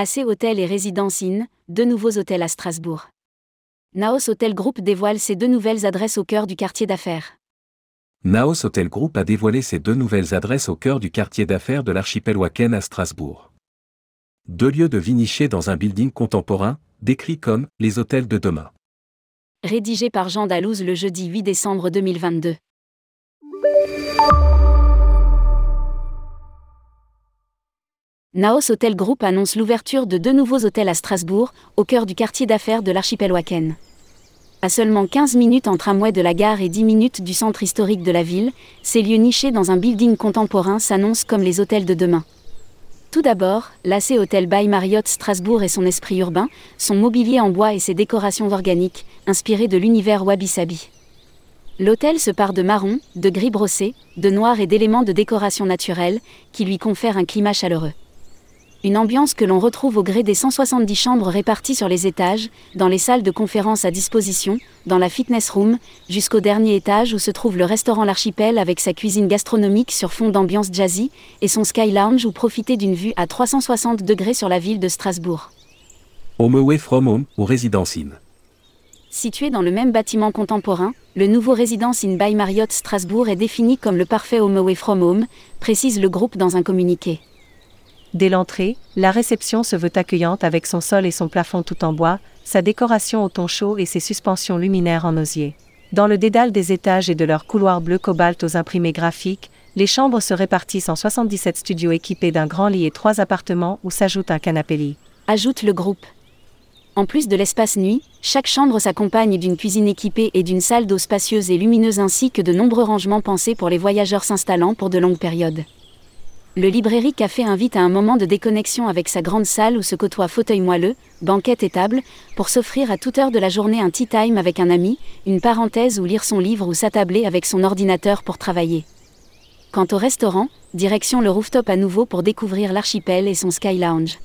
AC Hôtel et Résidence Inn, deux nouveaux hôtels à Strasbourg. Naos Hotel Group dévoile ses deux nouvelles adresses au cœur du quartier d'affaires. Naos Hotel Group a dévoilé ses deux nouvelles adresses au cœur du quartier d'affaires de l'archipel Wacken à Strasbourg. Deux lieux de vie nichés dans un building contemporain, décrits comme les hôtels de demain. Rédigé par Jean Dalouse le jeudi 8 décembre 2022. Naos Hotel Group annonce l'ouverture de deux nouveaux hôtels à Strasbourg, au cœur du quartier d'affaires de l'archipel Wacken. À seulement 15 minutes en tramway de la gare et 10 minutes du centre historique de la ville, ces lieux nichés dans un building contemporain s'annoncent comme les hôtels de demain. Tout d'abord, l'AC Hotel by Marriott Strasbourg et son esprit urbain, son mobilier en bois et ses décorations organiques, inspirées de l'univers wabi-sabi. L'hôtel se part de marron, de gris brossé, de noir et d'éléments de décoration naturelle, qui lui confèrent un climat chaleureux. Une ambiance que l'on retrouve au gré des 170 chambres réparties sur les étages, dans les salles de conférence à disposition, dans la fitness room, jusqu'au dernier étage où se trouve le restaurant L'Archipel avec sa cuisine gastronomique sur fond d'ambiance jazzy, et son Sky Lounge où profiter d'une vue à 360 degrés sur la ville de Strasbourg. Home Away from Home ou Residence Inn. Situé dans le même bâtiment contemporain, le nouveau Residence Inn by Marriott Strasbourg est défini comme le parfait Home Away from Home, précise le groupe dans un communiqué. Dès l'entrée, la réception se veut accueillante avec son sol et son plafond tout en bois, sa décoration au ton chaud et ses suspensions luminaires en osier. Dans le dédale des étages et de leurs couloirs bleu cobalt aux imprimés graphiques, les chambres se répartissent en 77 studios équipés d'un grand lit et trois appartements où s'ajoute un canapé-lit. Ajoute le groupe. En plus de l'espace nuit, chaque chambre s'accompagne d'une cuisine équipée et d'une salle d'eau spacieuse et lumineuse ainsi que de nombreux rangements pensés pour les voyageurs s'installant pour de longues périodes le librairie café invite à un moment de déconnexion avec sa grande salle où se côtoient fauteuil moelleux, banquette et table, pour s'offrir à toute heure de la journée un tea time avec un ami, une parenthèse ou lire son livre ou s'attabler avec son ordinateur pour travailler. Quant au restaurant, direction le rooftop à nouveau pour découvrir l'archipel et son Sky Lounge.